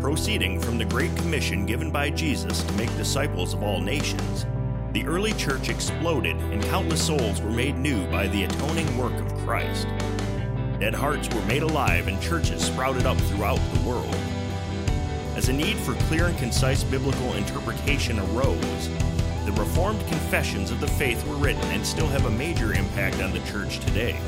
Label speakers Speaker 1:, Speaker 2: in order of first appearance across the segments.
Speaker 1: Proceeding from the Great Commission given by Jesus to make disciples of all nations, the early church exploded and countless souls were made new by the atoning work of Christ. Dead hearts were made alive and churches sprouted up throughout the world. As a need for clear and concise biblical interpretation arose, the Reformed confessions of the faith were written and still have a major impact on the church today.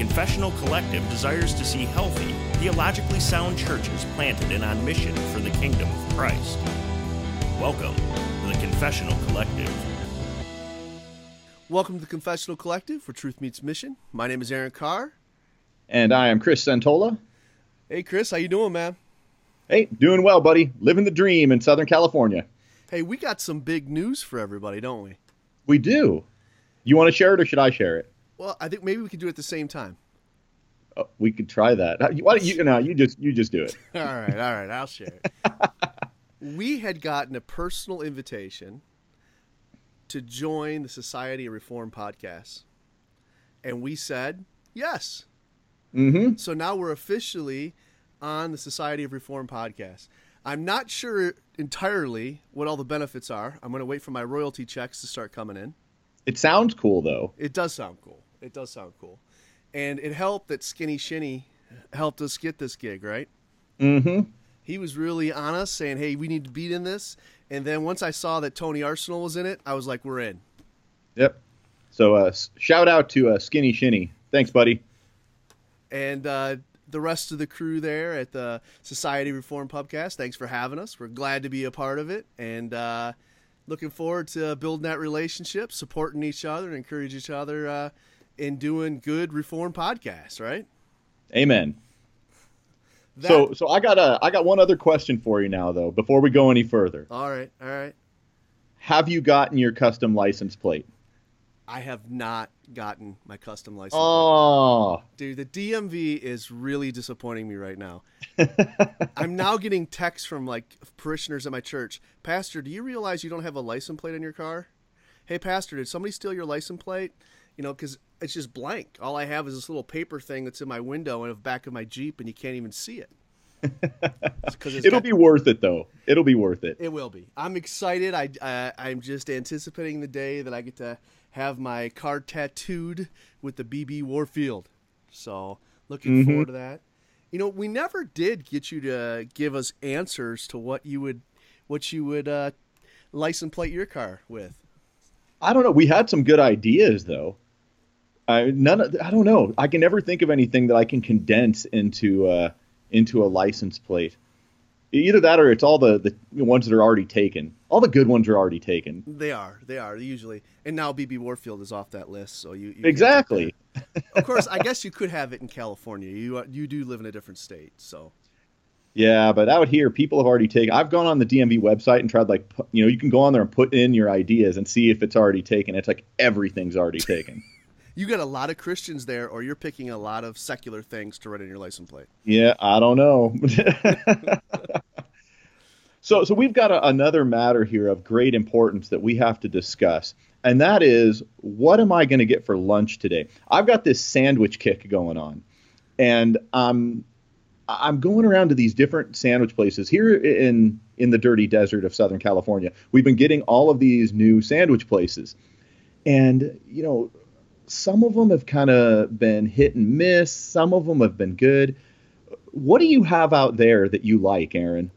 Speaker 1: The Confessional Collective desires to see healthy, theologically sound churches planted and on mission for the kingdom of Christ. Welcome to the Confessional Collective.
Speaker 2: Welcome to the Confessional Collective, for truth meets mission. My name is Aaron Carr.
Speaker 3: And I am Chris Santola.
Speaker 2: Hey, Chris, how you doing, man?
Speaker 3: Hey, doing well, buddy. Living the dream in Southern California.
Speaker 2: Hey, we got some big news for everybody, don't we?
Speaker 3: We do. You want to share it or should I share it?
Speaker 2: Well, I think maybe we could do it at the same time.
Speaker 3: Oh, we could try that. Why don't you? No, you just you just do it.
Speaker 2: all right, all right, I'll share it. we had gotten a personal invitation to join the Society of Reform podcast, and we said yes.
Speaker 3: Mm-hmm.
Speaker 2: So now we're officially on the Society of Reform podcast. I'm not sure entirely what all the benefits are. I'm going to wait for my royalty checks to start coming in.
Speaker 3: It sounds cool, though.
Speaker 2: It does sound cool. It does sound cool. And it helped that Skinny Shinny helped us get this gig, right?
Speaker 3: Mm-hmm.
Speaker 2: He was really on us saying, hey, we need to beat in this. And then once I saw that Tony Arsenal was in it, I was like, we're in.
Speaker 3: Yep. So uh, shout out to uh, Skinny Shinny. Thanks, buddy.
Speaker 2: And uh, the rest of the crew there at the Society Reform Pubcast, thanks for having us. We're glad to be a part of it. And uh, looking forward to building that relationship, supporting each other, and encourage each other in doing good reform podcasts, right?
Speaker 3: Amen. That... so, so I got a, I got one other question for you now, though. Before we go any further.
Speaker 2: All right, all right.
Speaker 3: Have you gotten your custom license plate?
Speaker 2: I have not gotten my custom license. Plate.
Speaker 3: Oh,
Speaker 2: plate. dude, the DMV is really disappointing me right now. I'm now getting texts from like parishioners at my church. Pastor, do you realize you don't have a license plate on your car? Hey, Pastor, did somebody steal your license plate? You know, because it's just blank. All I have is this little paper thing that's in my window and the back of my Jeep, and you can't even see it.
Speaker 3: It'll got, be worth it, though. It'll be worth it.
Speaker 2: It will be. I'm excited. I, uh, I'm just anticipating the day that I get to have my car tattooed with the BB Warfield. So looking mm-hmm. forward to that. You know, we never did get you to give us answers to what you would, what you would uh, license plate your car with.
Speaker 3: I don't know. We had some good ideas though. I none. Of, I don't know. I can never think of anything that I can condense into uh, into a license plate. Either that or it's all the, the ones that are already taken. All the good ones are already taken.
Speaker 2: They are. They are usually. And now BB Warfield is off that list, so you, you
Speaker 3: exactly.
Speaker 2: of course, I guess you could have it in California. You uh, you do live in a different state, so.
Speaker 3: Yeah, but out here, people have already taken. I've gone on the DMV website and tried like you know you can go on there and put in your ideas and see if it's already taken. It's like everything's already taken.
Speaker 2: You got a lot of Christians there, or you're picking a lot of secular things to write in your license plate.
Speaker 3: Yeah, I don't know. so, so we've got a, another matter here of great importance that we have to discuss, and that is what am I going to get for lunch today? I've got this sandwich kick going on, and I'm I'm going around to these different sandwich places here in in the dirty desert of Southern California. We've been getting all of these new sandwich places, and you know some of them have kind of been hit and miss. Some of them have been good. What do you have out there that you like, Aaron?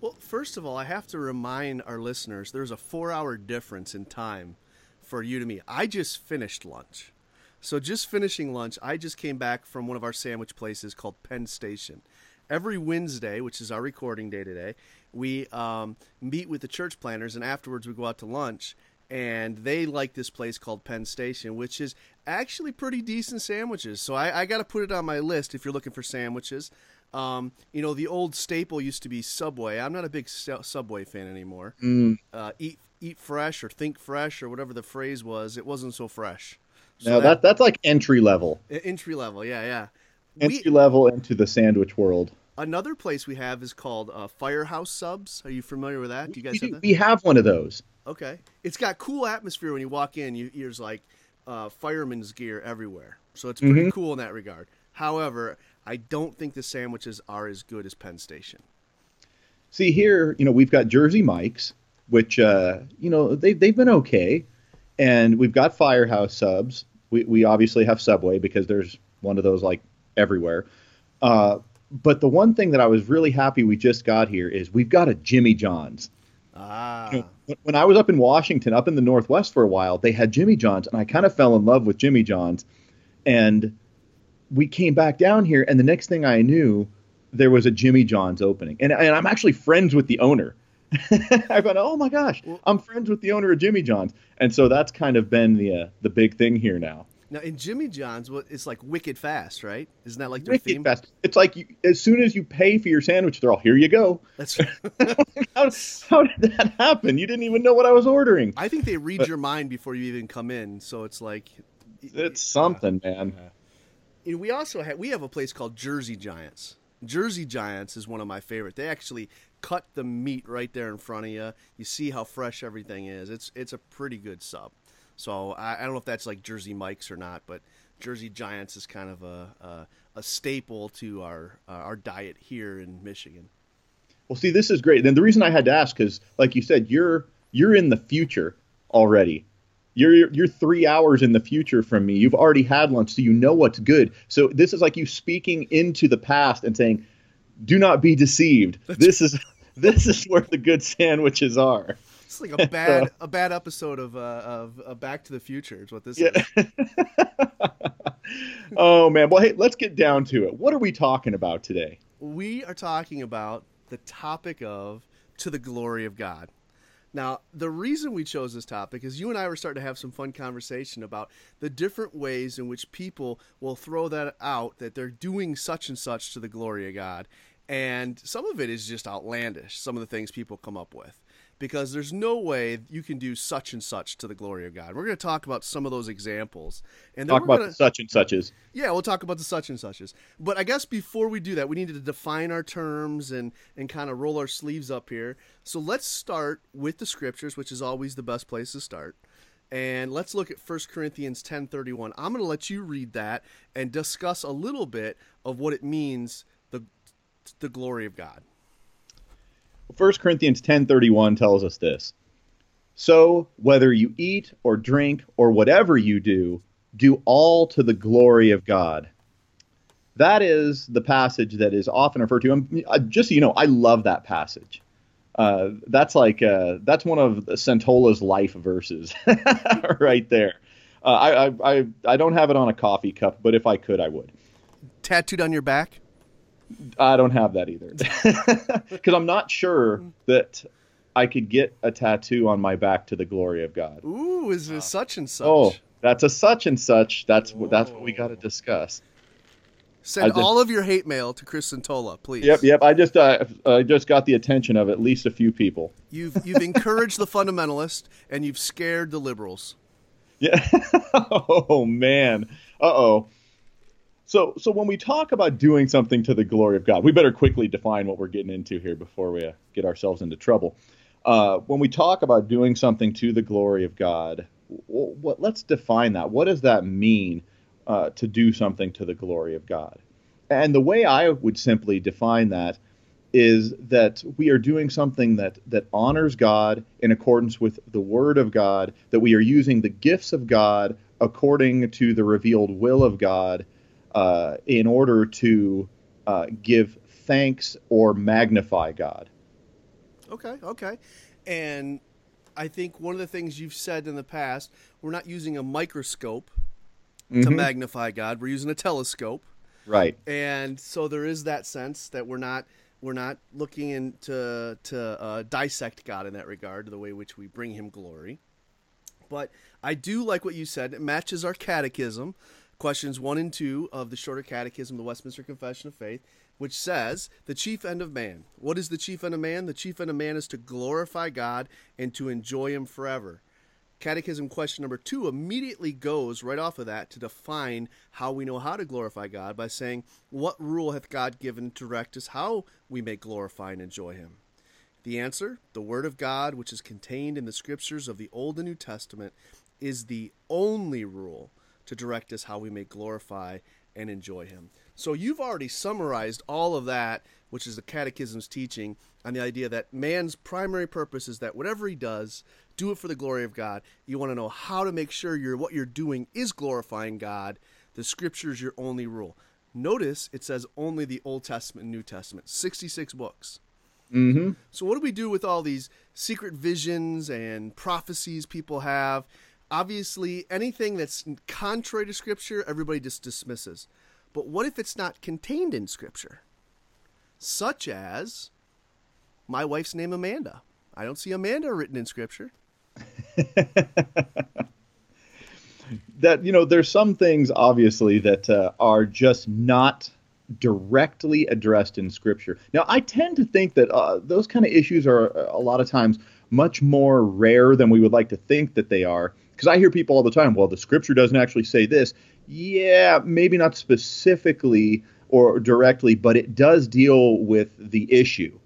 Speaker 2: Well, first of all, I have to remind our listeners there's a four hour difference in time for you to me. I just finished lunch. So, just finishing lunch, I just came back from one of our sandwich places called Penn Station. Every Wednesday, which is our recording day today, we um, meet with the church planners, and afterwards we go out to lunch and they like this place called Penn Station, which is actually pretty decent sandwiches. So I, I got to put it on my list if you're looking for sandwiches. Um, you know, the old staple used to be Subway. I'm not a big Subway fan anymore.
Speaker 3: Mm.
Speaker 2: Uh, eat eat fresh or think fresh or whatever the phrase was. It wasn't so fresh.
Speaker 3: So no, that, that, that's like entry level.
Speaker 2: Entry level, yeah, yeah.
Speaker 3: Entry we, level into the sandwich world.
Speaker 2: Another place we have is called uh, Firehouse Subs. Are you familiar with that? Do you guys
Speaker 3: we,
Speaker 2: have that?
Speaker 3: We have one of those.
Speaker 2: Okay, it's got cool atmosphere when you walk in. You, there's like uh, fireman's gear everywhere, so it's pretty mm-hmm. cool in that regard. However, I don't think the sandwiches are as good as Penn Station.
Speaker 3: See here, you know, we've got Jersey Mike's, which uh, you know they they've been okay, and we've got Firehouse subs. We we obviously have Subway because there's one of those like everywhere. Uh, but the one thing that I was really happy we just got here is we've got a Jimmy John's.
Speaker 2: Ah.
Speaker 3: You know, when I was up in Washington, up in the Northwest for a while, they had Jimmy John's, and I kind of fell in love with Jimmy John's. And we came back down here, and the next thing I knew, there was a Jimmy John's opening, and, and I'm actually friends with the owner. I thought, oh my gosh, I'm friends with the owner of Jimmy John's, and so that's kind of been the uh, the big thing here now.
Speaker 2: Now in Jimmy John's, what it's like wicked fast, right? Isn't that like their
Speaker 3: Wicked
Speaker 2: theme?
Speaker 3: fast. It's like you, as soon as you pay for your sandwich, they're all here. You go.
Speaker 2: That's.
Speaker 3: how, how did that happen? You didn't even know what I was ordering.
Speaker 2: I think they read your mind before you even come in, so it's like.
Speaker 3: It's something, man.
Speaker 2: And we also have we have a place called Jersey Giants. Jersey Giants is one of my favorite. They actually cut the meat right there in front of you. You see how fresh everything is. It's it's a pretty good sub. So I, I don't know if that's like Jersey Mike's or not, but Jersey Giants is kind of a a, a staple to our uh, our diet here in Michigan.
Speaker 3: Well, see, this is great. And the reason I had to ask because, like you said, you're you're in the future already. You're you're three hours in the future from me. You've already had lunch, so you know what's good. So this is like you speaking into the past and saying, "Do not be deceived. This is this is where the good sandwiches are."
Speaker 2: Like a bad a bad episode of uh, of uh, Back to the Future. Is what this
Speaker 3: Yeah.
Speaker 2: is.
Speaker 3: oh man. Well, hey, let's get down to it. What are we talking about today?
Speaker 2: we are talking about the topic of to the glory of God. Now, the reason we chose this topic is you and I were starting to have some fun conversation about the different ways in which people will throw that out that they're doing such and such to the glory of God. And some of it is just outlandish, some of the things people come up with. Because there's no way you can do such and such to the glory of God. We're going to talk about some of those examples. And then
Speaker 3: Talk about
Speaker 2: gonna,
Speaker 3: the such and suches.
Speaker 2: yeah, we'll talk about the such and suches. But I guess before we do that, we need to define our terms and and kind of roll our sleeves up here. So let's start with the scriptures, which is always the best place to start. And let's look at 1 Corinthians 10:31. I'm going to let you read that and discuss a little bit of what it means the the glory of God.
Speaker 3: 1 Corinthians 10:31 tells us this. So, whether you eat or drink or whatever you do, do all to the glory of God. That is the passage that is often referred to. Um, uh, just so you know, I love that passage. Uh, that's like uh, that's one of Santola's life verses, right there. Uh, I I I don't have it on a coffee cup, but if I could, I would.
Speaker 2: Tattooed on your back?
Speaker 3: I don't have that either because I'm not sure that I could get a tattoo on my back to the glory of God.
Speaker 2: Ooh, is it such and such?
Speaker 3: Oh, that's a such and such. That's what that's what we got to discuss.
Speaker 2: Send
Speaker 3: just-
Speaker 2: all of your hate mail to Chris Santola, please.
Speaker 3: Yep, yep. I just uh, I just got the attention of at least a few people.
Speaker 2: You've you've encouraged the fundamentalist and you've scared the liberals.
Speaker 3: Yeah. oh man. Uh oh. So so when we talk about doing something to the glory of God, we better quickly define what we're getting into here before we uh, get ourselves into trouble. Uh, when we talk about doing something to the glory of God, what let's define that. What does that mean uh, to do something to the glory of God? And the way I would simply define that is that we are doing something that that honors God in accordance with the Word of God, that we are using the gifts of God according to the revealed will of God, uh, in order to uh, give thanks or magnify God.
Speaker 2: Okay, okay. And I think one of the things you've said in the past, we're not using a microscope to magnify God. We're using a telescope.
Speaker 3: Right.
Speaker 2: And so there is that sense that we're not we're not looking into to uh, dissect God in that regard, the way in which we bring him glory. But I do like what you said. It matches our catechism, questions one and two of the shorter catechism, the Westminster Confession of Faith, which says the chief end of man. What is the chief end of man? The chief end of man is to glorify God and to enjoy him forever. Catechism question number two immediately goes right off of that to define how we know how to glorify God by saying, What rule hath God given to direct us how we may glorify and enjoy Him? The answer, the Word of God, which is contained in the scriptures of the Old and New Testament, is the only rule to direct us how we may glorify and enjoy Him. So you've already summarized all of that, which is the Catechism's teaching on the idea that man's primary purpose is that whatever he does, do it for the glory of God. You want to know how to make sure you're, what you're doing is glorifying God. The scripture's your only rule. Notice it says only the Old Testament and New Testament, 66 books.
Speaker 3: Mm-hmm.
Speaker 2: So, what do we do with all these secret visions and prophecies people have? Obviously, anything that's contrary to Scripture, everybody just dismisses. But what if it's not contained in Scripture? Such as my wife's name, Amanda. I don't see Amanda written in Scripture.
Speaker 3: that you know, there's some things obviously that uh, are just not directly addressed in Scripture. Now, I tend to think that uh, those kind of issues are uh, a lot of times much more rare than we would like to think that they are. Because I hear people all the time, well, the Scripture doesn't actually say this. Yeah, maybe not specifically or directly, but it does deal with the issue.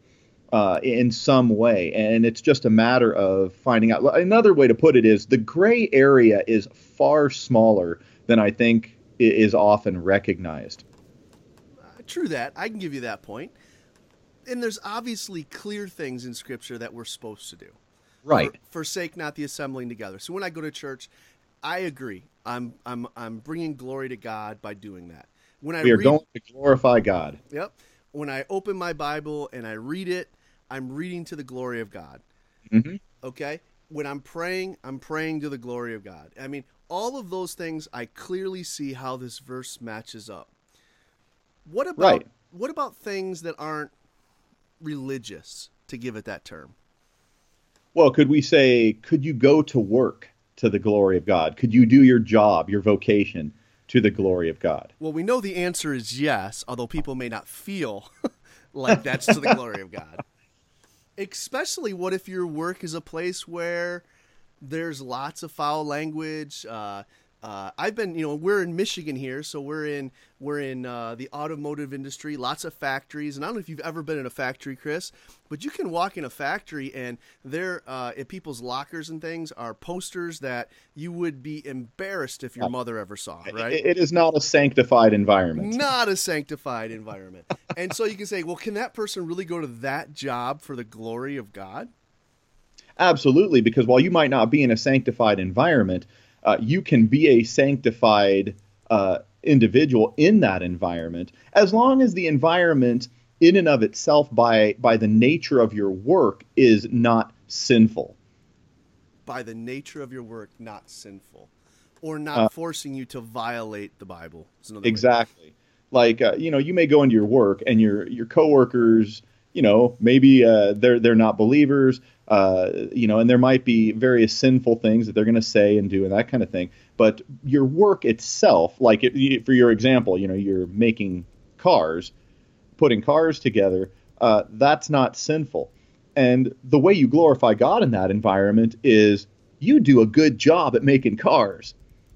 Speaker 3: Uh, in some way, and it's just a matter of finding out. Another way to put it is the gray area is far smaller than I think is often recognized
Speaker 2: true that. I can give you that point. And there's obviously clear things in Scripture that we're supposed to do.
Speaker 3: Right.
Speaker 2: For, forsake not the assembling together. So when I go to church, I agree. I'm I'm I'm bringing glory to God by doing that.
Speaker 3: When I we are read, going to glorify God.
Speaker 2: Yep. When I open my Bible and I read it, I'm reading to the glory of God.
Speaker 3: Mm-hmm.
Speaker 2: Okay. When I'm praying, I'm praying to the glory of God. I mean, all of those things, I clearly see how this verse matches up. What about right. what about things that aren't religious? To give it that term.
Speaker 3: Well, could we say, could you go to work to the glory of God? Could you do your job, your vocation to the glory of God?
Speaker 2: Well, we know the answer is yes, although people may not feel like that's to the glory of God. Especially, what if your work is a place where there's lots of foul language, uh, uh, I've been, you know, we're in Michigan here, so we're in we're in uh, the automotive industry, lots of factories, and I don't know if you've ever been in a factory, Chris, but you can walk in a factory and there, uh, in people's lockers and things, are posters that you would be embarrassed if your mother ever saw. Right?
Speaker 3: It is not a sanctified environment.
Speaker 2: Not a sanctified environment, and so you can say, well, can that person really go to that job for the glory of God?
Speaker 3: Absolutely, because while you might not be in a sanctified environment uh, you can be a sanctified uh, individual in that environment as long as the environment in and of itself by by the nature of your work is not sinful.
Speaker 2: By the nature of your work not sinful. Or not uh, forcing you to violate the bible.
Speaker 3: Exactly way. like uh, you know you may go into your work and your your coworkers you know maybe uh, they're they're not believers uh, you know, and there might be various sinful things that they're going to say and do and that kind of thing. But your work itself, like it, for your example, you know, you're making cars, putting cars together, uh, that's not sinful. And the way you glorify God in that environment is you do a good job at making cars.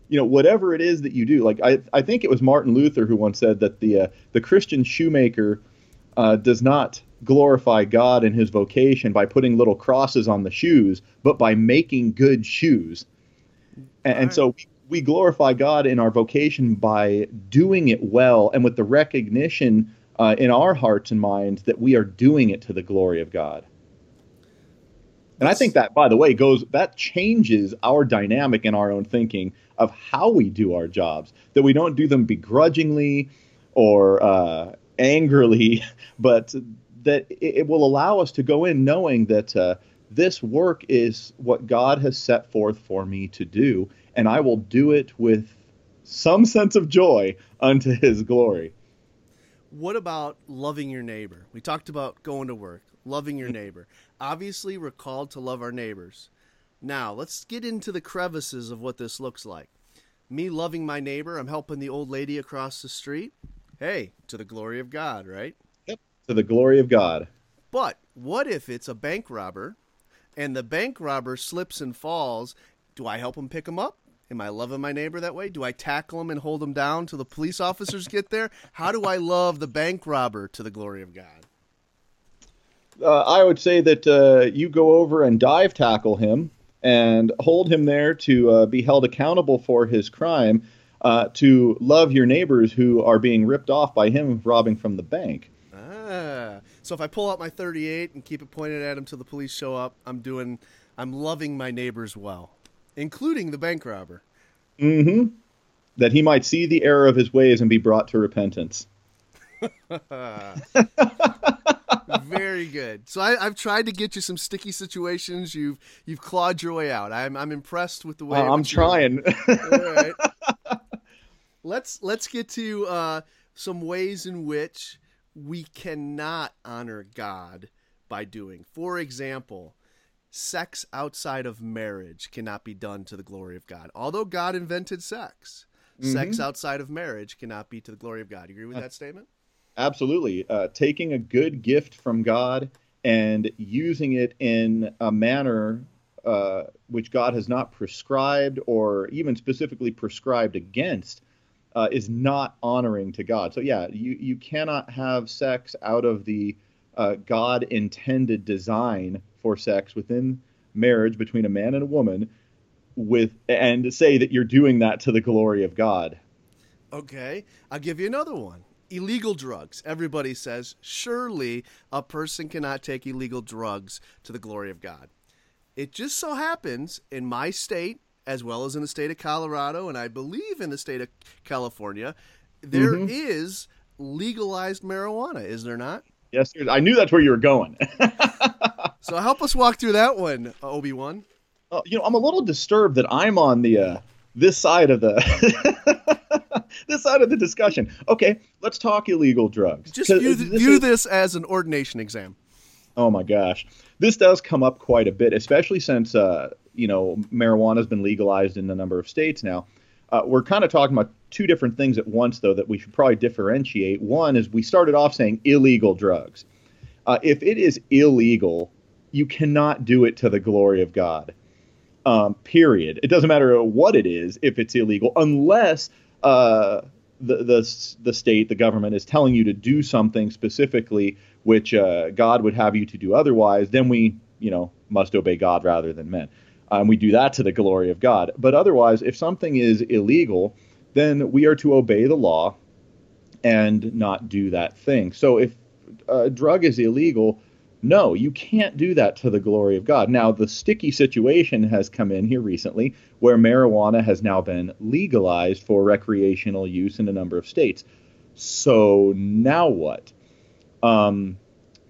Speaker 3: You know, whatever it is that you do, like I, I think it was Martin Luther who once said that the uh, the Christian shoemaker uh, does not glorify God in his vocation by putting little crosses on the shoes, but by making good shoes. And, and so we glorify God in our vocation by doing it well and with the recognition uh, in our hearts and minds that we are doing it to the glory of God. And I think that, by the way, goes that changes our dynamic in our own thinking of how we do our jobs. That we don't do them begrudgingly or uh, angrily, but that it, will allow us to go in knowing that uh, this work is what God has set forth for me to do, and I will do it with some sense of joy unto His glory.
Speaker 2: What about loving your neighbor? We talked about going to work, loving your neighbor. Obviously, we're called to love our neighbors. Now, let's get into the crevices of what this looks like. Me loving my neighbor, I'm helping the old lady across the street. Hey, to the glory of God, right?
Speaker 3: To the glory of God.
Speaker 2: But what if it's a bank robber and the bank robber slips and falls? Do I help him pick him up? Am I loving my neighbor that way? Do I tackle him and hold him down till the police officers get there? How do I love the bank robber to the glory of God?
Speaker 3: Uh, I would say that uh, you go over and dive tackle him and hold him there to uh, be held accountable for his crime uh, to love your neighbors who are being ripped off by him robbing from the bank.
Speaker 2: So if I pull out my 38 and keep it pointed at him till the police show up, I'm doing, I'm loving my neighbors well, including the bank robber.
Speaker 3: Mm-hmm. That he might see the error of his ways and be brought to repentance.
Speaker 2: Very good. So I, have tried to get you some sticky situations. You've you've clawed your way out. I'm I'm impressed with the way.
Speaker 3: Uh, I'm trying.
Speaker 2: All right. let's let's get to uh, some ways in which we cannot honor God by doing. For example, sex outside of marriage cannot be done to the glory of God. Although God invented sex, mm-hmm. sex outside of marriage cannot be to the glory of God. You agree with that statement?
Speaker 3: Absolutely. Uh, taking a good gift from God and using it in a manner uh, which God has not prescribed or even specifically prescribed against uh, is not honoring to God. So, yeah, you, you cannot have sex out of the uh, God intended design for sex within marriage between a man and a woman with and say that you're doing that to the glory of God.
Speaker 2: Okay, I'll give you another one illegal drugs. Everybody says, surely a person cannot take illegal drugs to the glory of God. It just so happens in my state, as well as in the state of Colorado, and I believe in the state of California, there mm-hmm. is legalized marijuana, is there not?
Speaker 3: Yes, I knew that's where you were going.
Speaker 2: so help us walk through that one, Obi Wan.
Speaker 3: Uh, you know, I'm a little disturbed that I'm on the uh, this side of the this side of the discussion. Okay, let's talk illegal drugs.
Speaker 2: Just view, this, view is, this as an ordination exam.
Speaker 3: Oh my gosh, this does come up quite a bit, especially since uh, you know marijuana has been legalized in a number of states now. Uh, we're kind of talking about two different things at once, though, that we should probably differentiate. One is we started off saying illegal drugs. Uh, if it is illegal, you cannot do it to the glory of God. Um, period. It doesn't matter what it is if it's illegal, unless uh, the, the the state, the government is telling you to do something specifically which uh, God would have you to do otherwise, then we, you know, must obey God rather than men. And um, we do that to the glory of God. But otherwise, if something is illegal, then we are to obey the law and not do that thing. So if a drug is illegal, no, you can't do that to the glory of God. Now, the sticky situation has come in here recently where marijuana has now been legalized for recreational use in a number of states. So now what? Um,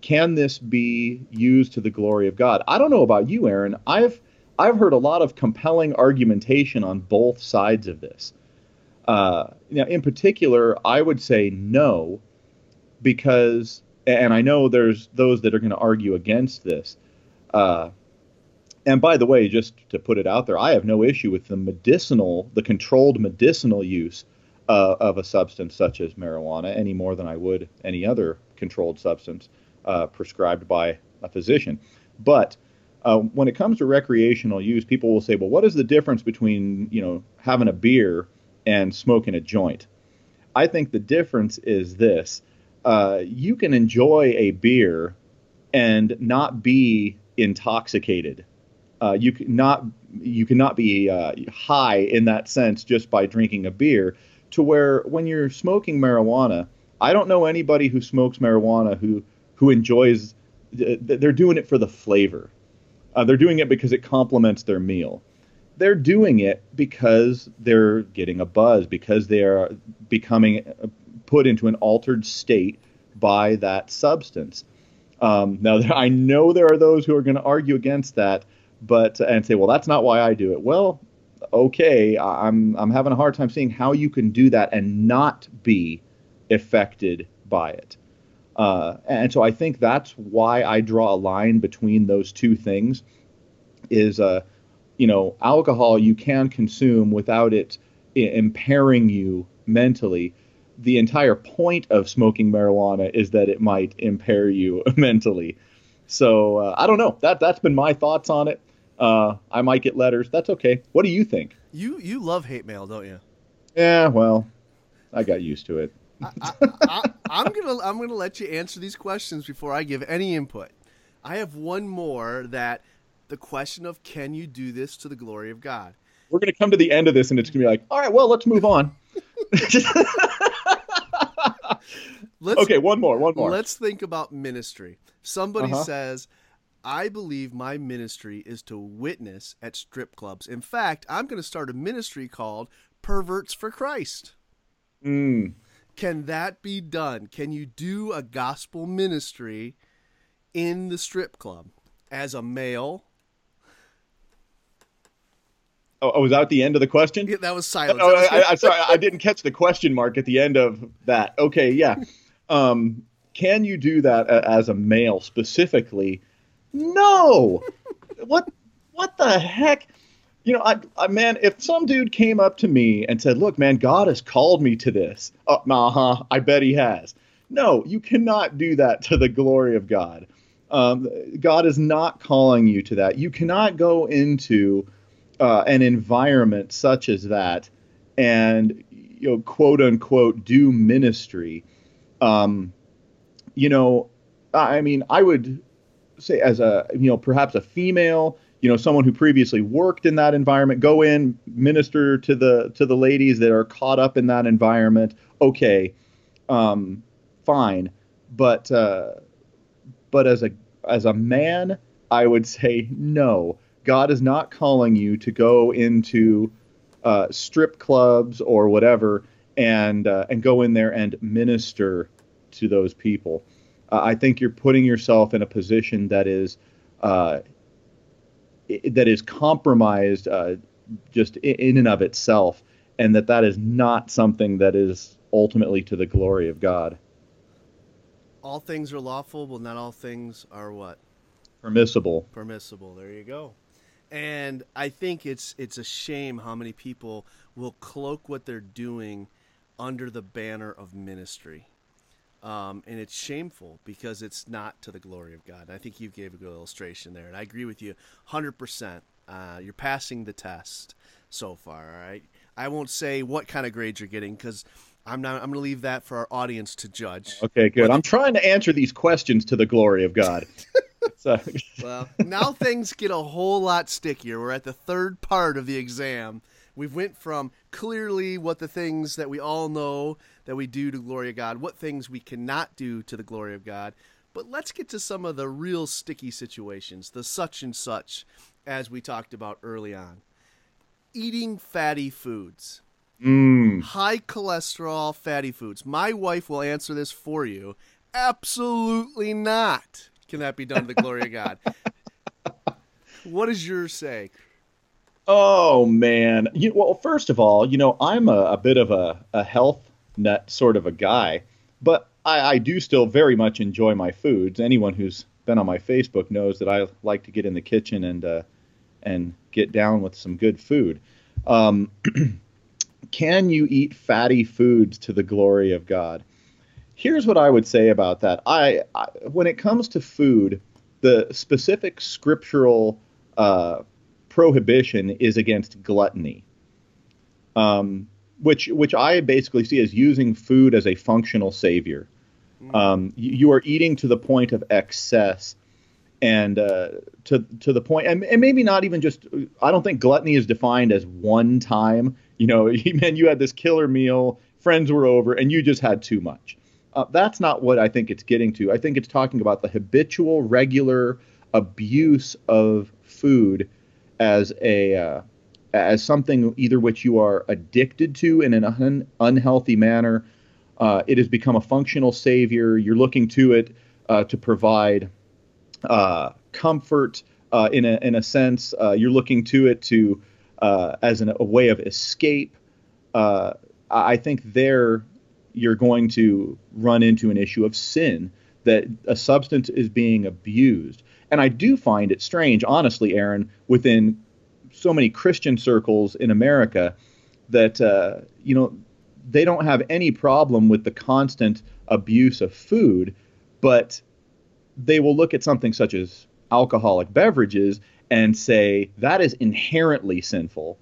Speaker 3: can this be used to the glory of God? I don't know about you, Aaron. I've I've heard a lot of compelling argumentation on both sides of this. Uh, now, in particular, I would say no, because and I know there's those that are going to argue against this. Uh, and by the way, just to put it out there, I have no issue with the medicinal, the controlled medicinal use uh, of a substance such as marijuana any more than I would any other controlled substance uh, prescribed by a physician. But uh, when it comes to recreational use, people will say, "Well, what is the difference between you know having a beer and smoking a joint?" I think the difference is this: uh, you can enjoy a beer and not be intoxicated. Uh, you cannot you cannot be uh, high in that sense just by drinking a beer. To where when you're smoking marijuana, I don't know anybody who smokes marijuana who who enjoys. They're doing it for the flavor. Uh, they're doing it because it complements their meal. They're doing it because they're getting a buzz, because they are becoming put into an altered state by that substance. Um, now, I know there are those who are going to argue against that, but and say, well, that's not why I do it. Well, okay, I'm I'm having a hard time seeing how you can do that and not be affected by it. Uh, and so I think that's why I draw a line between those two things. Is uh, you know, alcohol you can consume without it impairing you mentally the entire point of smoking marijuana is that it might impair you mentally. So uh, I don't know. That that's been my thoughts on it. Uh, I might get letters. That's okay. What do you think?
Speaker 2: You you love hate mail, don't you?
Speaker 3: Yeah. Well, I got used to it.
Speaker 2: I, am gonna I'm gonna let you answer these questions before I give any input. I have one more that the question of can you do this to the glory of God?
Speaker 3: we're going to come to the end of this and it's going to be like, all right, well, let's move on.
Speaker 2: Let's,
Speaker 3: okay, one more, one more.
Speaker 2: Let's think about ministry. Somebody
Speaker 3: Uh-huh.
Speaker 2: says, I believe my ministry is to witness at strip clubs. In fact, I'm going to start a ministry called Perverts for Christ.
Speaker 3: Mm.
Speaker 2: Can that be done? Can you do a gospel ministry in the strip club as a male?
Speaker 3: Oh, oh, was that the end of the question?
Speaker 2: Yeah, that was silence.
Speaker 3: Oh,
Speaker 2: That was
Speaker 3: I, I, sorry, I didn't catch the question mark at the end of that. Okay, yeah. Um, can you do that as a male specifically? No. what? What the heck? You know, I, I, man, if some dude came up to me and said, "Look, man, God has called me to this," uh huh, I bet He has. No, you cannot do that to the glory of God. Um, God is not calling you to that. You cannot go into uh, an environment such as that and you know quote unquote do ministry um, you know i mean i would say as a you know perhaps a female you know someone who previously worked in that environment go in minister to the to the ladies that are caught up in that environment okay um, fine. But uh, but as a as a man i would say no. God is not calling you to go into uh, strip clubs or whatever and uh, and go in there and minister to those people. Uh, i think you're putting yourself in a position that is uh, that is compromised uh, just in and of itself and that that is not something that is ultimately to the glory of god
Speaker 2: all things are lawful, but not all things are what?
Speaker 3: permissible
Speaker 2: permissible. There you go. And I think it's it's a shame how many people will cloak what they're doing under the banner of ministry. Um, and it's shameful because it's not to the glory of God. I think you gave a good illustration there, and I agree with you 100%. Uh, you're passing the test so far, all right? I won't say what kind of grades you're getting because I'm not. I'm going to leave that for our audience to judge.
Speaker 3: okay good i'm trying to answer these questions to the glory of god so,
Speaker 2: Well, now things get a whole lot stickier. We're at the third part of the exam. We've went from clearly what the things that we all know that we do to glory of God, what things we cannot do to the glory of God. But let's get to some of the real sticky situations, the such and such, as we talked about early on. Eating fatty foods,
Speaker 3: mm,
Speaker 2: high cholesterol fatty foods. My wife will answer this for you. Absolutely not. Can that be done to the glory of God? What does yours say?
Speaker 3: Oh man. You, well, first of all, you know, I'm a, a bit of a, a health nut sort of a guy, but I, I do still very much enjoy my foods. Anyone who's been on my Facebook knows that I like to get in the kitchen and uh, and get down with some good food. Um, can you eat fatty foods to the glory of God? Here's what I would say about that. I, I when it comes to food, the specific scriptural uh, prohibition is against gluttony, um, which which I basically see as using food as a functional savior. Um, you, you are eating to the point of excess, and uh, to to the point, and, and maybe not even just. I don't think gluttony is defined as one time. You know, man, you had this killer meal, friends were over, and you just had too much. Uh, that's not what I think it's getting to. I think it's talking about the habitual, regular abuse of food as a uh, as something either which you are addicted to in an un- unhealthy manner. Uh, it has become a functional savior. You're looking to it uh, to provide uh, comfort uh, in a in a sense. Uh, you're looking to it to uh, as an, a way of escape. I think there you're going to run into an issue of sin that a substance is being abused. And I do find it strange, honestly, Aaron, within so many Christian circles in America that uh, you know they don't have any problem with the constant abuse of food, but they will look at something such as alcoholic beverages and say that is inherently sinful,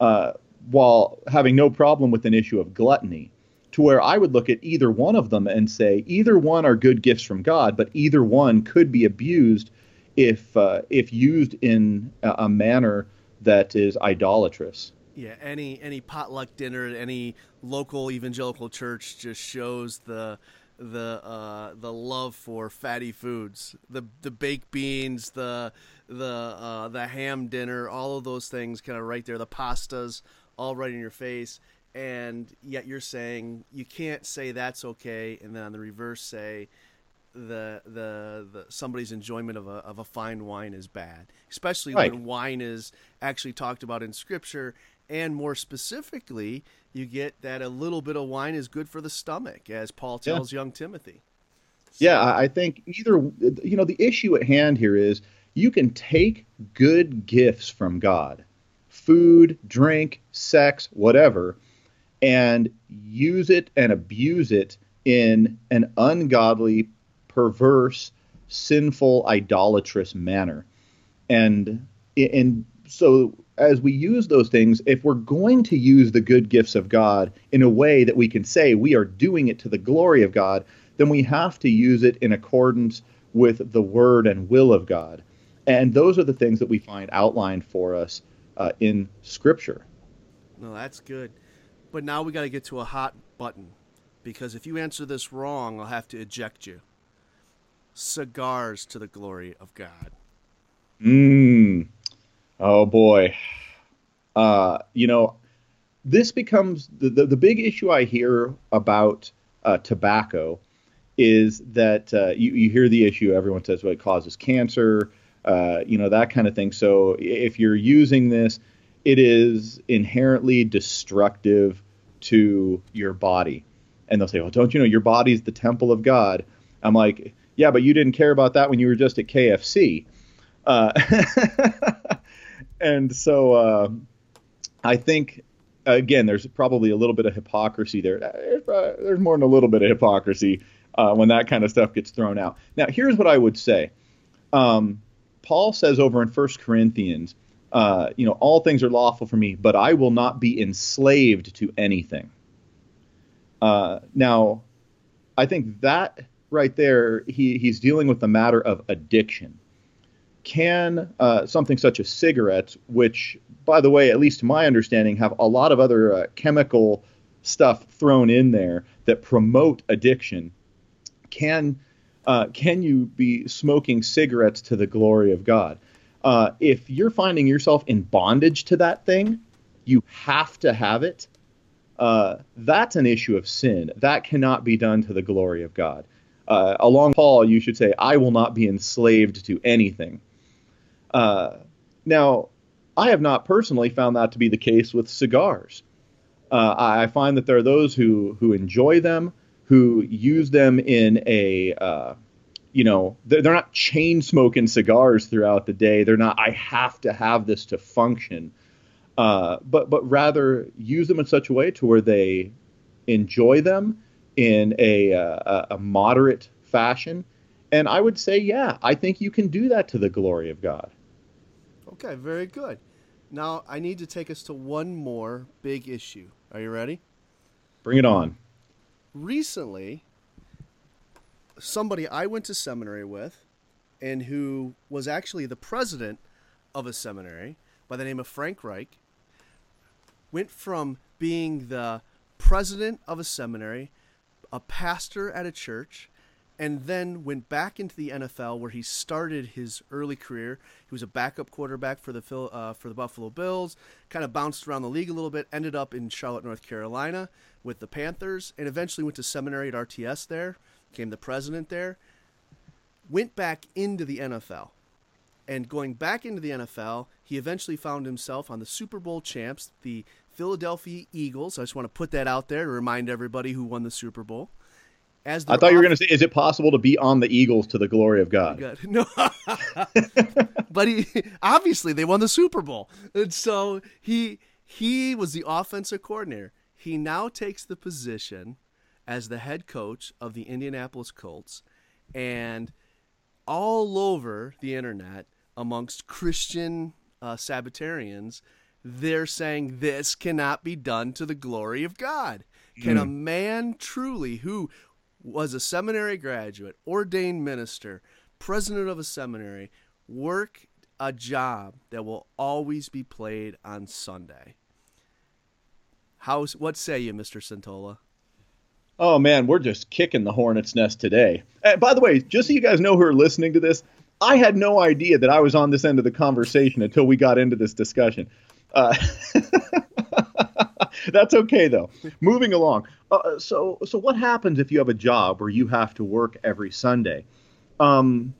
Speaker 3: uh, while having no problem with an issue of gluttony. To where I would look at either one of them and say either one are good gifts from God, but either one could be abused if uh, if used in a, manner that is idolatrous.
Speaker 2: Yeah, any any potluck dinner at any local evangelical church just shows the the uh, the love for fatty foods, the the baked beans, the the uh, the ham dinner, all of those things kind of right there, the pastas, all right in your face, and yet you're saying you can't say that's okay, and then on the reverse say the the, the somebody's enjoyment of a of a fine wine is bad, especially right. when wine is actually talked about in scripture and more specifically, you get that a little bit of wine is good for the stomach, as Paul tells yeah. young Timothy.
Speaker 3: So, yeah, I think either, you know, the issue at hand here is you can take good gifts from God food, drink, sex, whatever and use it and abuse it in an ungodly, perverse, sinful, idolatrous manner. And and so as we use those things, if we're going to use the good gifts of God in a way that we can say we are doing it to the glory of God, then we have to use it in accordance with the word and will of God. And those are the things that we find outlined for us uh, in Scripture.
Speaker 2: No, that's good. But now we got to get to a hot button because if you answer this wrong, I'll have to eject you. Cigars to the glory of God.
Speaker 3: Mmm. Oh boy. Uh, you know, this becomes the, the, the big issue I hear about uh, tobacco is that uh, you, you hear the issue, everyone says, well, it causes cancer, uh, you know, that kind of thing. So if you're using this, it is inherently destructive to your body. And they'll say, well, don't you know your body's the temple of God? I'm like, yeah, but you didn't care about that when you were just at KFC. Uh, and so uh, I think again, there's probably a little bit of hypocrisy there. There's more than a little bit of hypocrisy uh, when that kind of stuff gets thrown out. Now, here's what I would say. Um, Paul says over in First Corinthians, uh, you know, all things are lawful for me, but I will not be enslaved to anything. Uh, now, I think that right there, he, he's dealing with the matter of addiction can uh, something such as cigarettes, which, by the way, at least to my understanding, have a lot of other uh, chemical stuff thrown in there that promote addiction, can uh, can you be smoking cigarettes to the glory of God? Uh, if you're finding yourself in bondage to that thing, you have to have it. Uh, that's an issue of sin. That cannot be done to the glory of God. Uh, along Paul, you should say, I will not be enslaved to anything. Uh, now, I have not personally found that to be the case with cigars. Uh, I find that there are those who who enjoy them, who use them in a uh, you know they're, they're not chain smoking cigars throughout the day. They're not. I have to have this to function. Uh, but but rather use them in such a way to where they enjoy them in a, uh, a, a moderate fashion. And I would say, yeah, I think you can do that to the glory of God.
Speaker 2: Okay, very good. Now I need to take us to one more big issue. Are you ready?
Speaker 3: Bring it on.
Speaker 2: Recently, somebody I went to seminary with and who was actually the president of a seminary by the name of Frank Reich went from being the president of a seminary, a pastor at a church, and then went back into the NFL where he started his early career. He was a backup quarterback for the uh, for the Buffalo Bills. Kind of bounced around the league a little bit. Ended up in Charlotte, North Carolina, with the Panthers, and eventually went to seminary at RTS there. Became the president there. Went back into the NFL, and going back into the NFL, he eventually found himself on the Super Bowl champs, the Philadelphia Eagles. I just want to put that out there to remind everybody who won the Super Bowl
Speaker 3: as I thought you were going to say, is it possible to be on the Eagles to the glory of God? God.
Speaker 2: No, but he obviously they won the Super Bowl, and so he he was the offensive coordinator. He now takes the position as the head coach of the Indianapolis Colts, and all over the internet amongst Christian uh, Sabbatarians, they're saying this cannot be done to the glory of God. Can mm. a man truly who was a seminary graduate, ordained minister, president of a seminary, work a job that will always be played on Sunday. How, what say you, Mr. Santola?
Speaker 3: Oh man, we're just kicking the hornet's nest today. And by the way, just so you guys know who are listening to this, I had no idea that I was on this end of the conversation until we got into this discussion. Uh, that's okay though. Moving along. Uh, so, so what happens if you have a job where you have to work every Sunday? Um,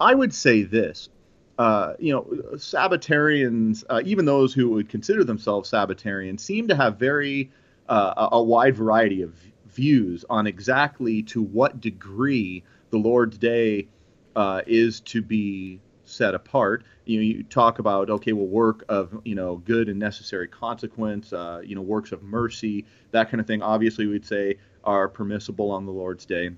Speaker 3: I would say this. Uh, you know, Sabbatarians, uh, even those who would consider themselves Sabbatarians, seem to have very uh, a wide variety of views on exactly to what degree the Lord's Day uh, is to be set apart. You know, you talk about okay, well, work of you know good and necessary consequence, uh, you know, works of mercy, that kind of thing. Obviously, we'd say are permissible on the Lord's Day.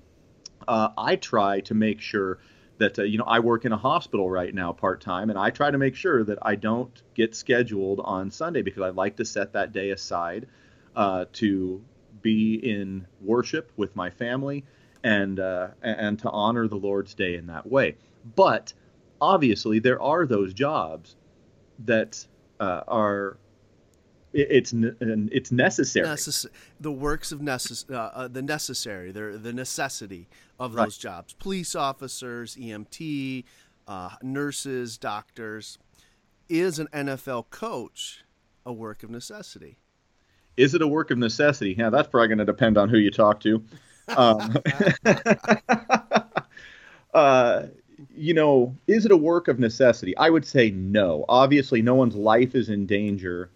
Speaker 3: Uh, I try to make sure that uh, you know I work in a hospital right now part time, and I try to make sure that I don't get scheduled on Sunday because I like to set that day aside uh, to be in worship with my family and uh, and to honor the Lord's day in that way. But obviously, there are those jobs that uh, are it's it's necessary. Necess-
Speaker 2: the works of necess- uh, uh, the necessary, the the necessity of right. those jobs. Police officers, EMT, uh, nurses, doctors. Is an NFL coach a work of necessity?
Speaker 3: Is it a work of necessity? Yeah, that's probably going to depend on who you talk to. Um, uh, you know, is it a work of necessity? I would say no. Obviously, no one's life is in danger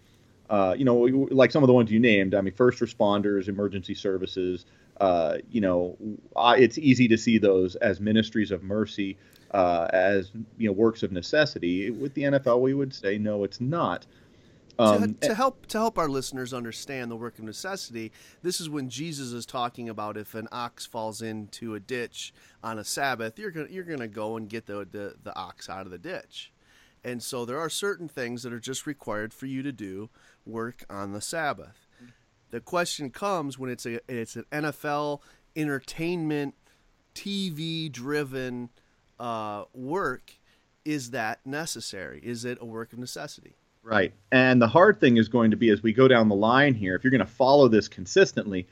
Speaker 3: uh, you know, like some of the ones you named. I mean, first responders, emergency services. Uh, you know, I, it's easy to see those as ministries of mercy, uh, as you know, works of necessity. With the NFL, we would say no, it's not.
Speaker 2: Um, to, to, help to help our listeners understand the work of necessity, this is when Jesus is talking about if an ox falls into a ditch on a Sabbath, you're gonna you're gonna go and get the, the, the ox out of the ditch. And so there are certain things that are just required for you to do work on the Sabbath. The question comes when it's a it's an NFL entertainment TV driven uh, work. Is that necessary? Is it a work of necessity?
Speaker 3: Right. And the hard thing is going to be as we go down the line here, if you're going to follow this consistently,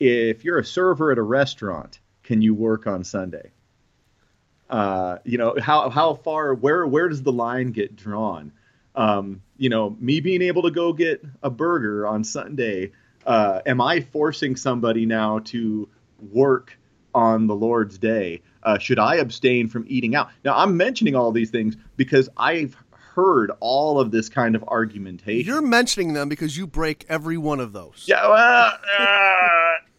Speaker 3: if you're a server at a restaurant, can you work on Sunday? Uh, you know, how how far where where does the line get drawn? Um, you know, me being able to go get a burger on Sunday, uh, am I forcing somebody now to work on the Lord's day? Uh, should I abstain from eating out? Now, I'm mentioning all these things because I've heard all of this kind of argumentation.
Speaker 2: You're mentioning them because you break every one of those.
Speaker 3: Yeah, well,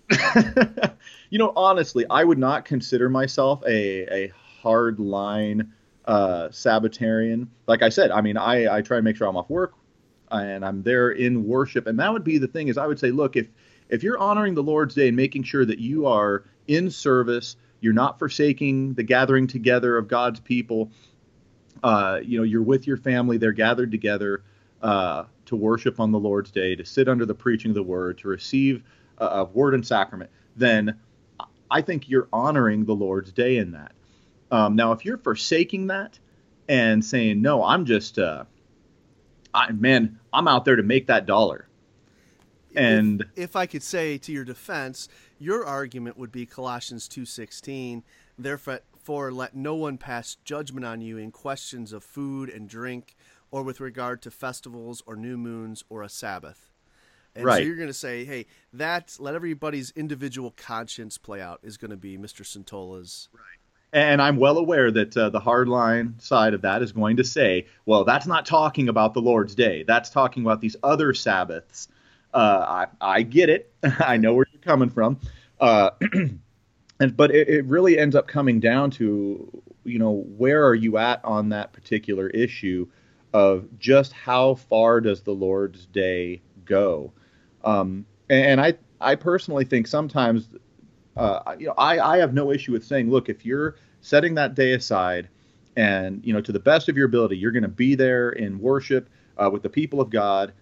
Speaker 3: uh, you know, honestly, I would not consider myself a, a hard line uh, Sabbatarian. Like I said, I mean, I, I try to make sure I'm off work and I'm there in worship. And that would be the thing is I would say, look, if if you're honoring the Lord's day and making sure that you are in service, you're not forsaking the gathering together of God's people. Uh, you know, you're with your family. They're gathered together uh, to worship on the Lord's day, to sit under the preaching of the word, to receive a, a word and sacrament. Then I think you're honoring the Lord's day in that. Um, now, if you're forsaking that and saying, no, I'm just, uh, I, man, I'm out there to make that dollar. And
Speaker 2: if, if I could say to your defense, your argument would be Colossians 2:16, therefore let no one pass judgment on you in questions of food and drink or with regard to festivals or new moons or a Sabbath. And right. so you're going to say, hey, that let everybody's individual conscience play out is going to be Mr. Santola's
Speaker 3: right. And I'm well aware that uh, the hardline side of that is going to say, well, that's not talking about the Lord's Day. That's talking about these other Sabbaths. Uh, I, I, get it. I know where you're coming from. Uh, and, but it, it, really ends up coming down to, you know, where are you at on that particular issue of just how far does the Lord's Day go? Um, and, and I, I personally think sometimes uh, you know, I, I have no issue with saying, look, if you're setting that day aside and, you know, to the best of your ability, you're going to be there in worship uh, with the people of God,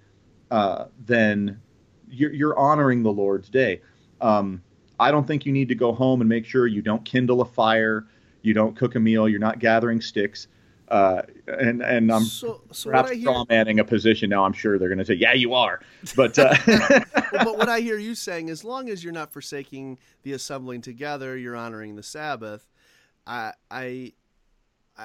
Speaker 3: uh, then you're, you're, honoring the Lord's day. Um, I don't think you need to go home and make sure you don't kindle a fire, you don't cook a meal, you're not gathering sticks. uh, and and I'm
Speaker 2: so, so
Speaker 3: perhaps
Speaker 2: what I hear,
Speaker 3: straw manning a position now. I'm sure they're going to say, "Yeah, you are," but uh,
Speaker 2: but what I hear you saying, as long as you're not forsaking the assembling together, you're honoring the Sabbath. I I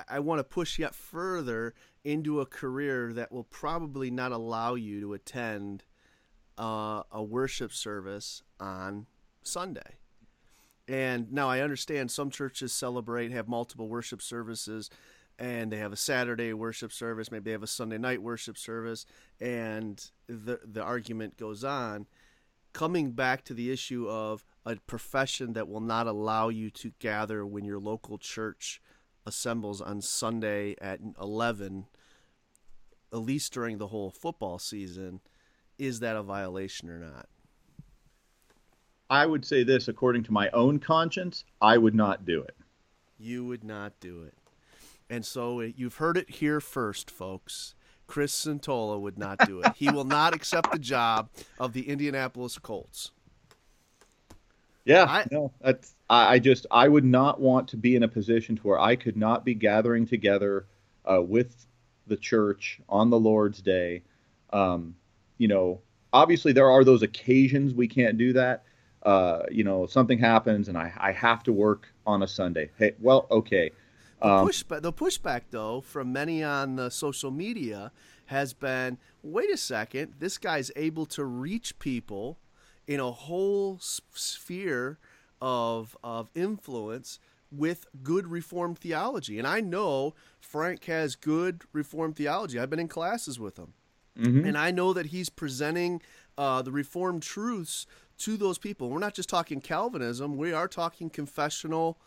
Speaker 2: I want to push yet further into a career that will probably not allow you to attend uh, a worship service on Sunday. And now I understand some churches celebrate, have multiple worship services, and they have a Saturday worship service, maybe they have a Sunday night worship service, and the the argument goes on. Coming back to the issue of a profession that will not allow you to gather when your local church assembles on Sunday at 11, at least during the whole football season, is that a violation or not?
Speaker 3: I would say this according to my own conscience, I would not do it.
Speaker 2: You would not do it. And so uh, you've heard it here first, folks. Chris Santola would not do it. he will not accept the job of the Indianapolis Colts.
Speaker 3: Yeah, I, no, that's I, I, just I would not want to be in a position to where I could not be gathering together uh, with the church on the Lord's Day. Um, you know, obviously there are those occasions we can't do that. Uh, you know, something happens and I, I have to work on a Sunday. Hey, well, okay.
Speaker 2: Um, the, pushback, the pushback, though, from many on the social media has been wait a second, this guy's able to reach people in a whole sphere of, of influence with good Reformed theology. And I know Frank has good Reformed theology. I've been in classes with him. Mm-hmm. And I know that he's presenting uh, the Reformed truths to those people. We're not just talking Calvinism, we are talking confessional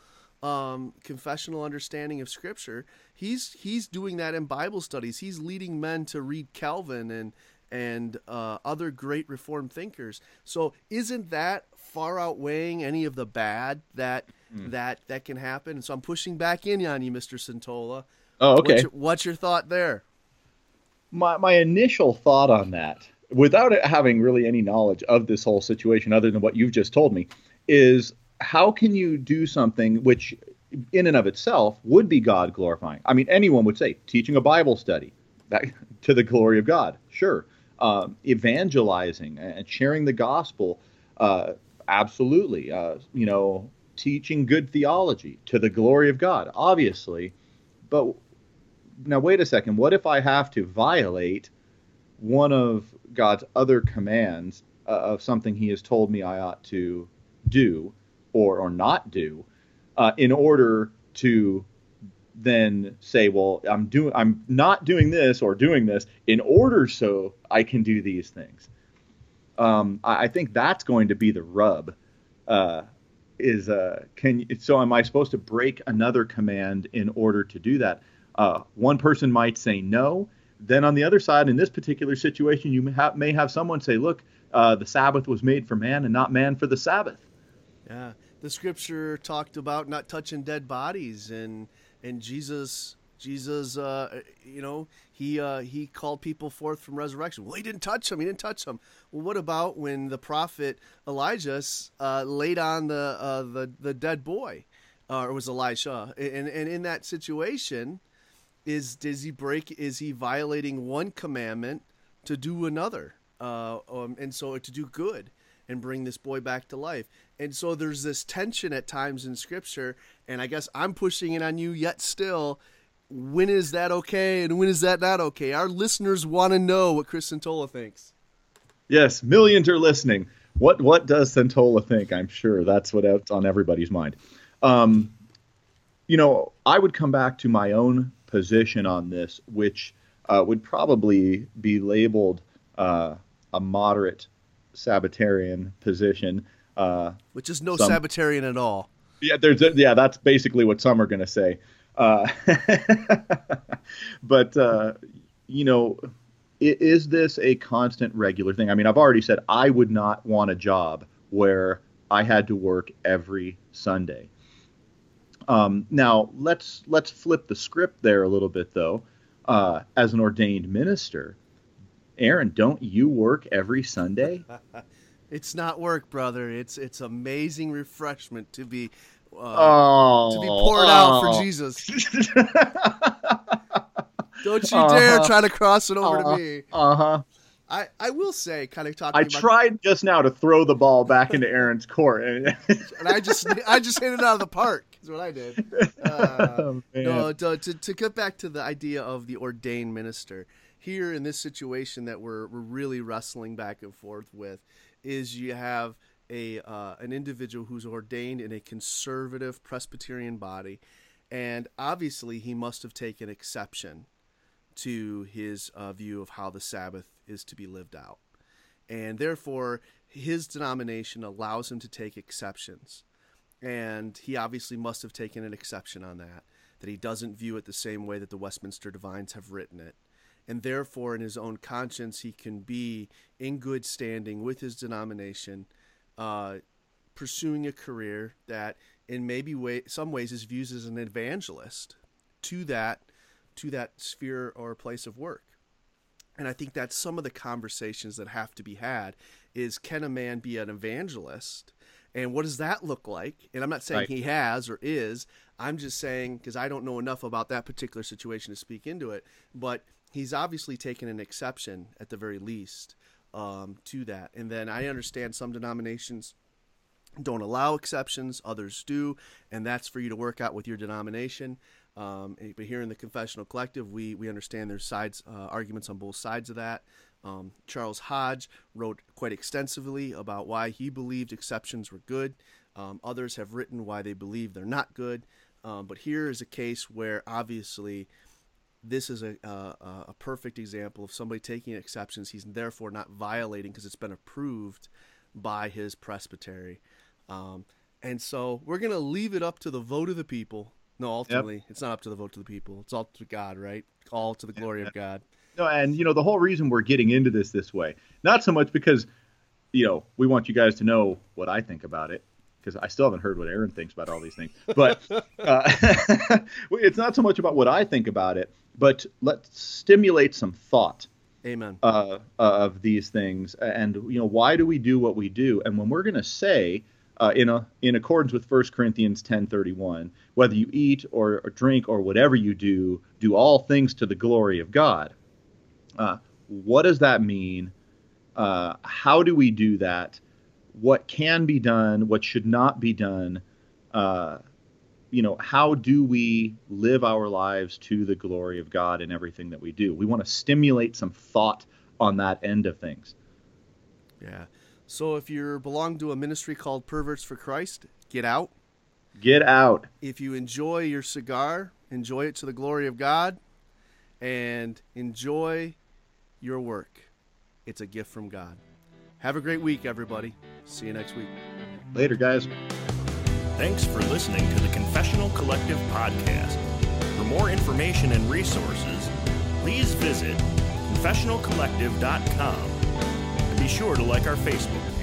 Speaker 2: um, confessional understanding of Scripture. He's he's doing that in Bible studies. He's leading men to read Calvin and and uh, other great Reformed thinkers. So isn't that far outweighing any of the bad that mm. that that can happen? So I'm pushing back in on you, Mr. Santola.
Speaker 3: Oh, okay.
Speaker 2: What's your, what's your thought there?
Speaker 3: My my initial thought on that, without having really any knowledge of this whole situation, other than what you've just told me, is how can you do something which in and of itself would be God glorifying? I mean, anyone would say teaching a Bible study that, to the glory of God, sure. Uh, evangelizing and sharing the gospel, uh, absolutely. Uh, you know, teaching good theology to the glory of God, obviously. But now, wait a second. What if I have to violate one of God's other commands uh, of something He has told me I ought to do? or or not do uh, in order to then say, well, I'm doing, I'm not doing this or doing this in order so I can do these things. Um, I, I, think that's going to be the rub. Uh, is uh, can so am I supposed to break another command in order to do that? Uh, one person might say no. Then on the other side, in this particular situation, you may have, may have someone say, look, uh, the Sabbath was made for man and not man for the Sabbath.
Speaker 2: Yeah, the scripture talked about not touching dead bodies, and and Jesus Jesus, uh, you know, he uh, he called people forth from resurrection. Well, he didn't touch them. He didn't touch them. Well, what about when the prophet Elijah uh, laid on the uh, the the dead boy, uh, or was Elisha? And and in that situation, is does he break? Is he violating one commandment to do another? Uh, um, and so to do good and bring this boy back to life. And so there's this tension at times in scripture, and I guess I'm pushing it on you yet still. When is that okay and when is that not okay? Our listeners want to know what Chris Santola thinks.
Speaker 3: Yes, millions are listening. What what does Santola think? I'm sure that's what's on everybody's mind. Um, you know, I would come back to my own position on this, which uh, would probably be labeled uh, a moderate Sabbatarian position. Uh,
Speaker 2: Which is no some, Sabbatarian at all.
Speaker 3: Yeah, there's a, yeah, that's basically what some are going to say. Uh, but uh, you know, is this a constant, regular thing? I mean, I've already said I would not want a job where I had to work every Sunday. Um, now let's let's flip the script there a little bit, though. Uh, as an ordained minister, Aaron, don't you work every Sunday?
Speaker 2: it's not work, brother. It's it's amazing refreshment to be uh, oh, to be poured oh. out for oh. Jesus. Don't you uh-huh. dare try to cross it over
Speaker 3: uh-huh.
Speaker 2: to me.
Speaker 3: Uh huh.
Speaker 2: I, I will say, kind of talking. About.
Speaker 3: I tried just now to throw the ball back into Aaron's court,
Speaker 2: and I just I just hit it out of the park. Is what I did. Uh, oh, no, to, to, to get back to the idea of the ordained minister here in this situation that we're we're really wrestling back and forth with is you have a uh, an individual who's ordained in a conservative Presbyterian body, and obviously he must have taken exception to his uh, view of how the Sabbath is to be lived out. And therefore, his denomination allows him to take exceptions. And he obviously must have taken an exception on that, that he doesn't view it the same way that the Westminster Divines have written it. And therefore, in his own conscience, he can be in good standing with his denomination, uh, pursuing a career that, in maybe way, some ways, is viewed as an evangelist to that to that sphere or place of work. And I think that's some of the conversations that have to be had is can a man be an evangelist? And what does that look like? And I'm not saying right. he has or is. I'm just saying because I don't know enough about that particular situation to speak into it. But he's obviously taken an exception at the very least um, to that. And then I understand some denominations don't allow exceptions, others do, and that's for you to work out with your denomination. Um, but here in the confessional collective, we, we understand there's sides uh, arguments on both sides of that. Um, Charles Hodge wrote quite extensively about why he believed exceptions were good. Um, others have written why they believe they're not good. Um, but here is a case where obviously this is a, a, a perfect example of somebody taking exceptions. He's therefore not violating because it's been approved by his presbytery. Um, and so we're going to leave it up to the vote of the people no, ultimately, yep. it's not up to the vote of the people. It's all to God, right? All to the glory of God.
Speaker 3: No, and you know the whole reason we're getting into this this way, not so much because, you know, we want you guys to know what I think about it, because I still haven't heard what Aaron thinks about all these things. But uh, it's not so much about what I think about it, but let's stimulate some thought.
Speaker 2: Amen.
Speaker 3: Uh, of these things, and you know, why do we do what we do? And when we're going to say uh, in a in accordance with 1 Corinthians 10:31, whether you eat or, or, drink or whatever you do, do all things to the glory of God. Uh, what does that mean? Uh, how do we do that? What can be done? What should not be done? Uh, you know, how do we live our lives to the glory of God in everything that we do? We want to stimulate some thought on that end of things.
Speaker 2: Yeah. So if you belong to a ministry called Perverts for Christ, get out.
Speaker 3: Get out.
Speaker 2: If you enjoy your cigar, enjoy it to the glory of God and enjoy your work. It's a gift from God. Have a great week, everybody. See you next week.
Speaker 3: Later, guys.
Speaker 1: Thanks for listening to the Confessional Collective podcast. For more information and resources, please visit confessionalcollective.com and be sure to like our Facebook page.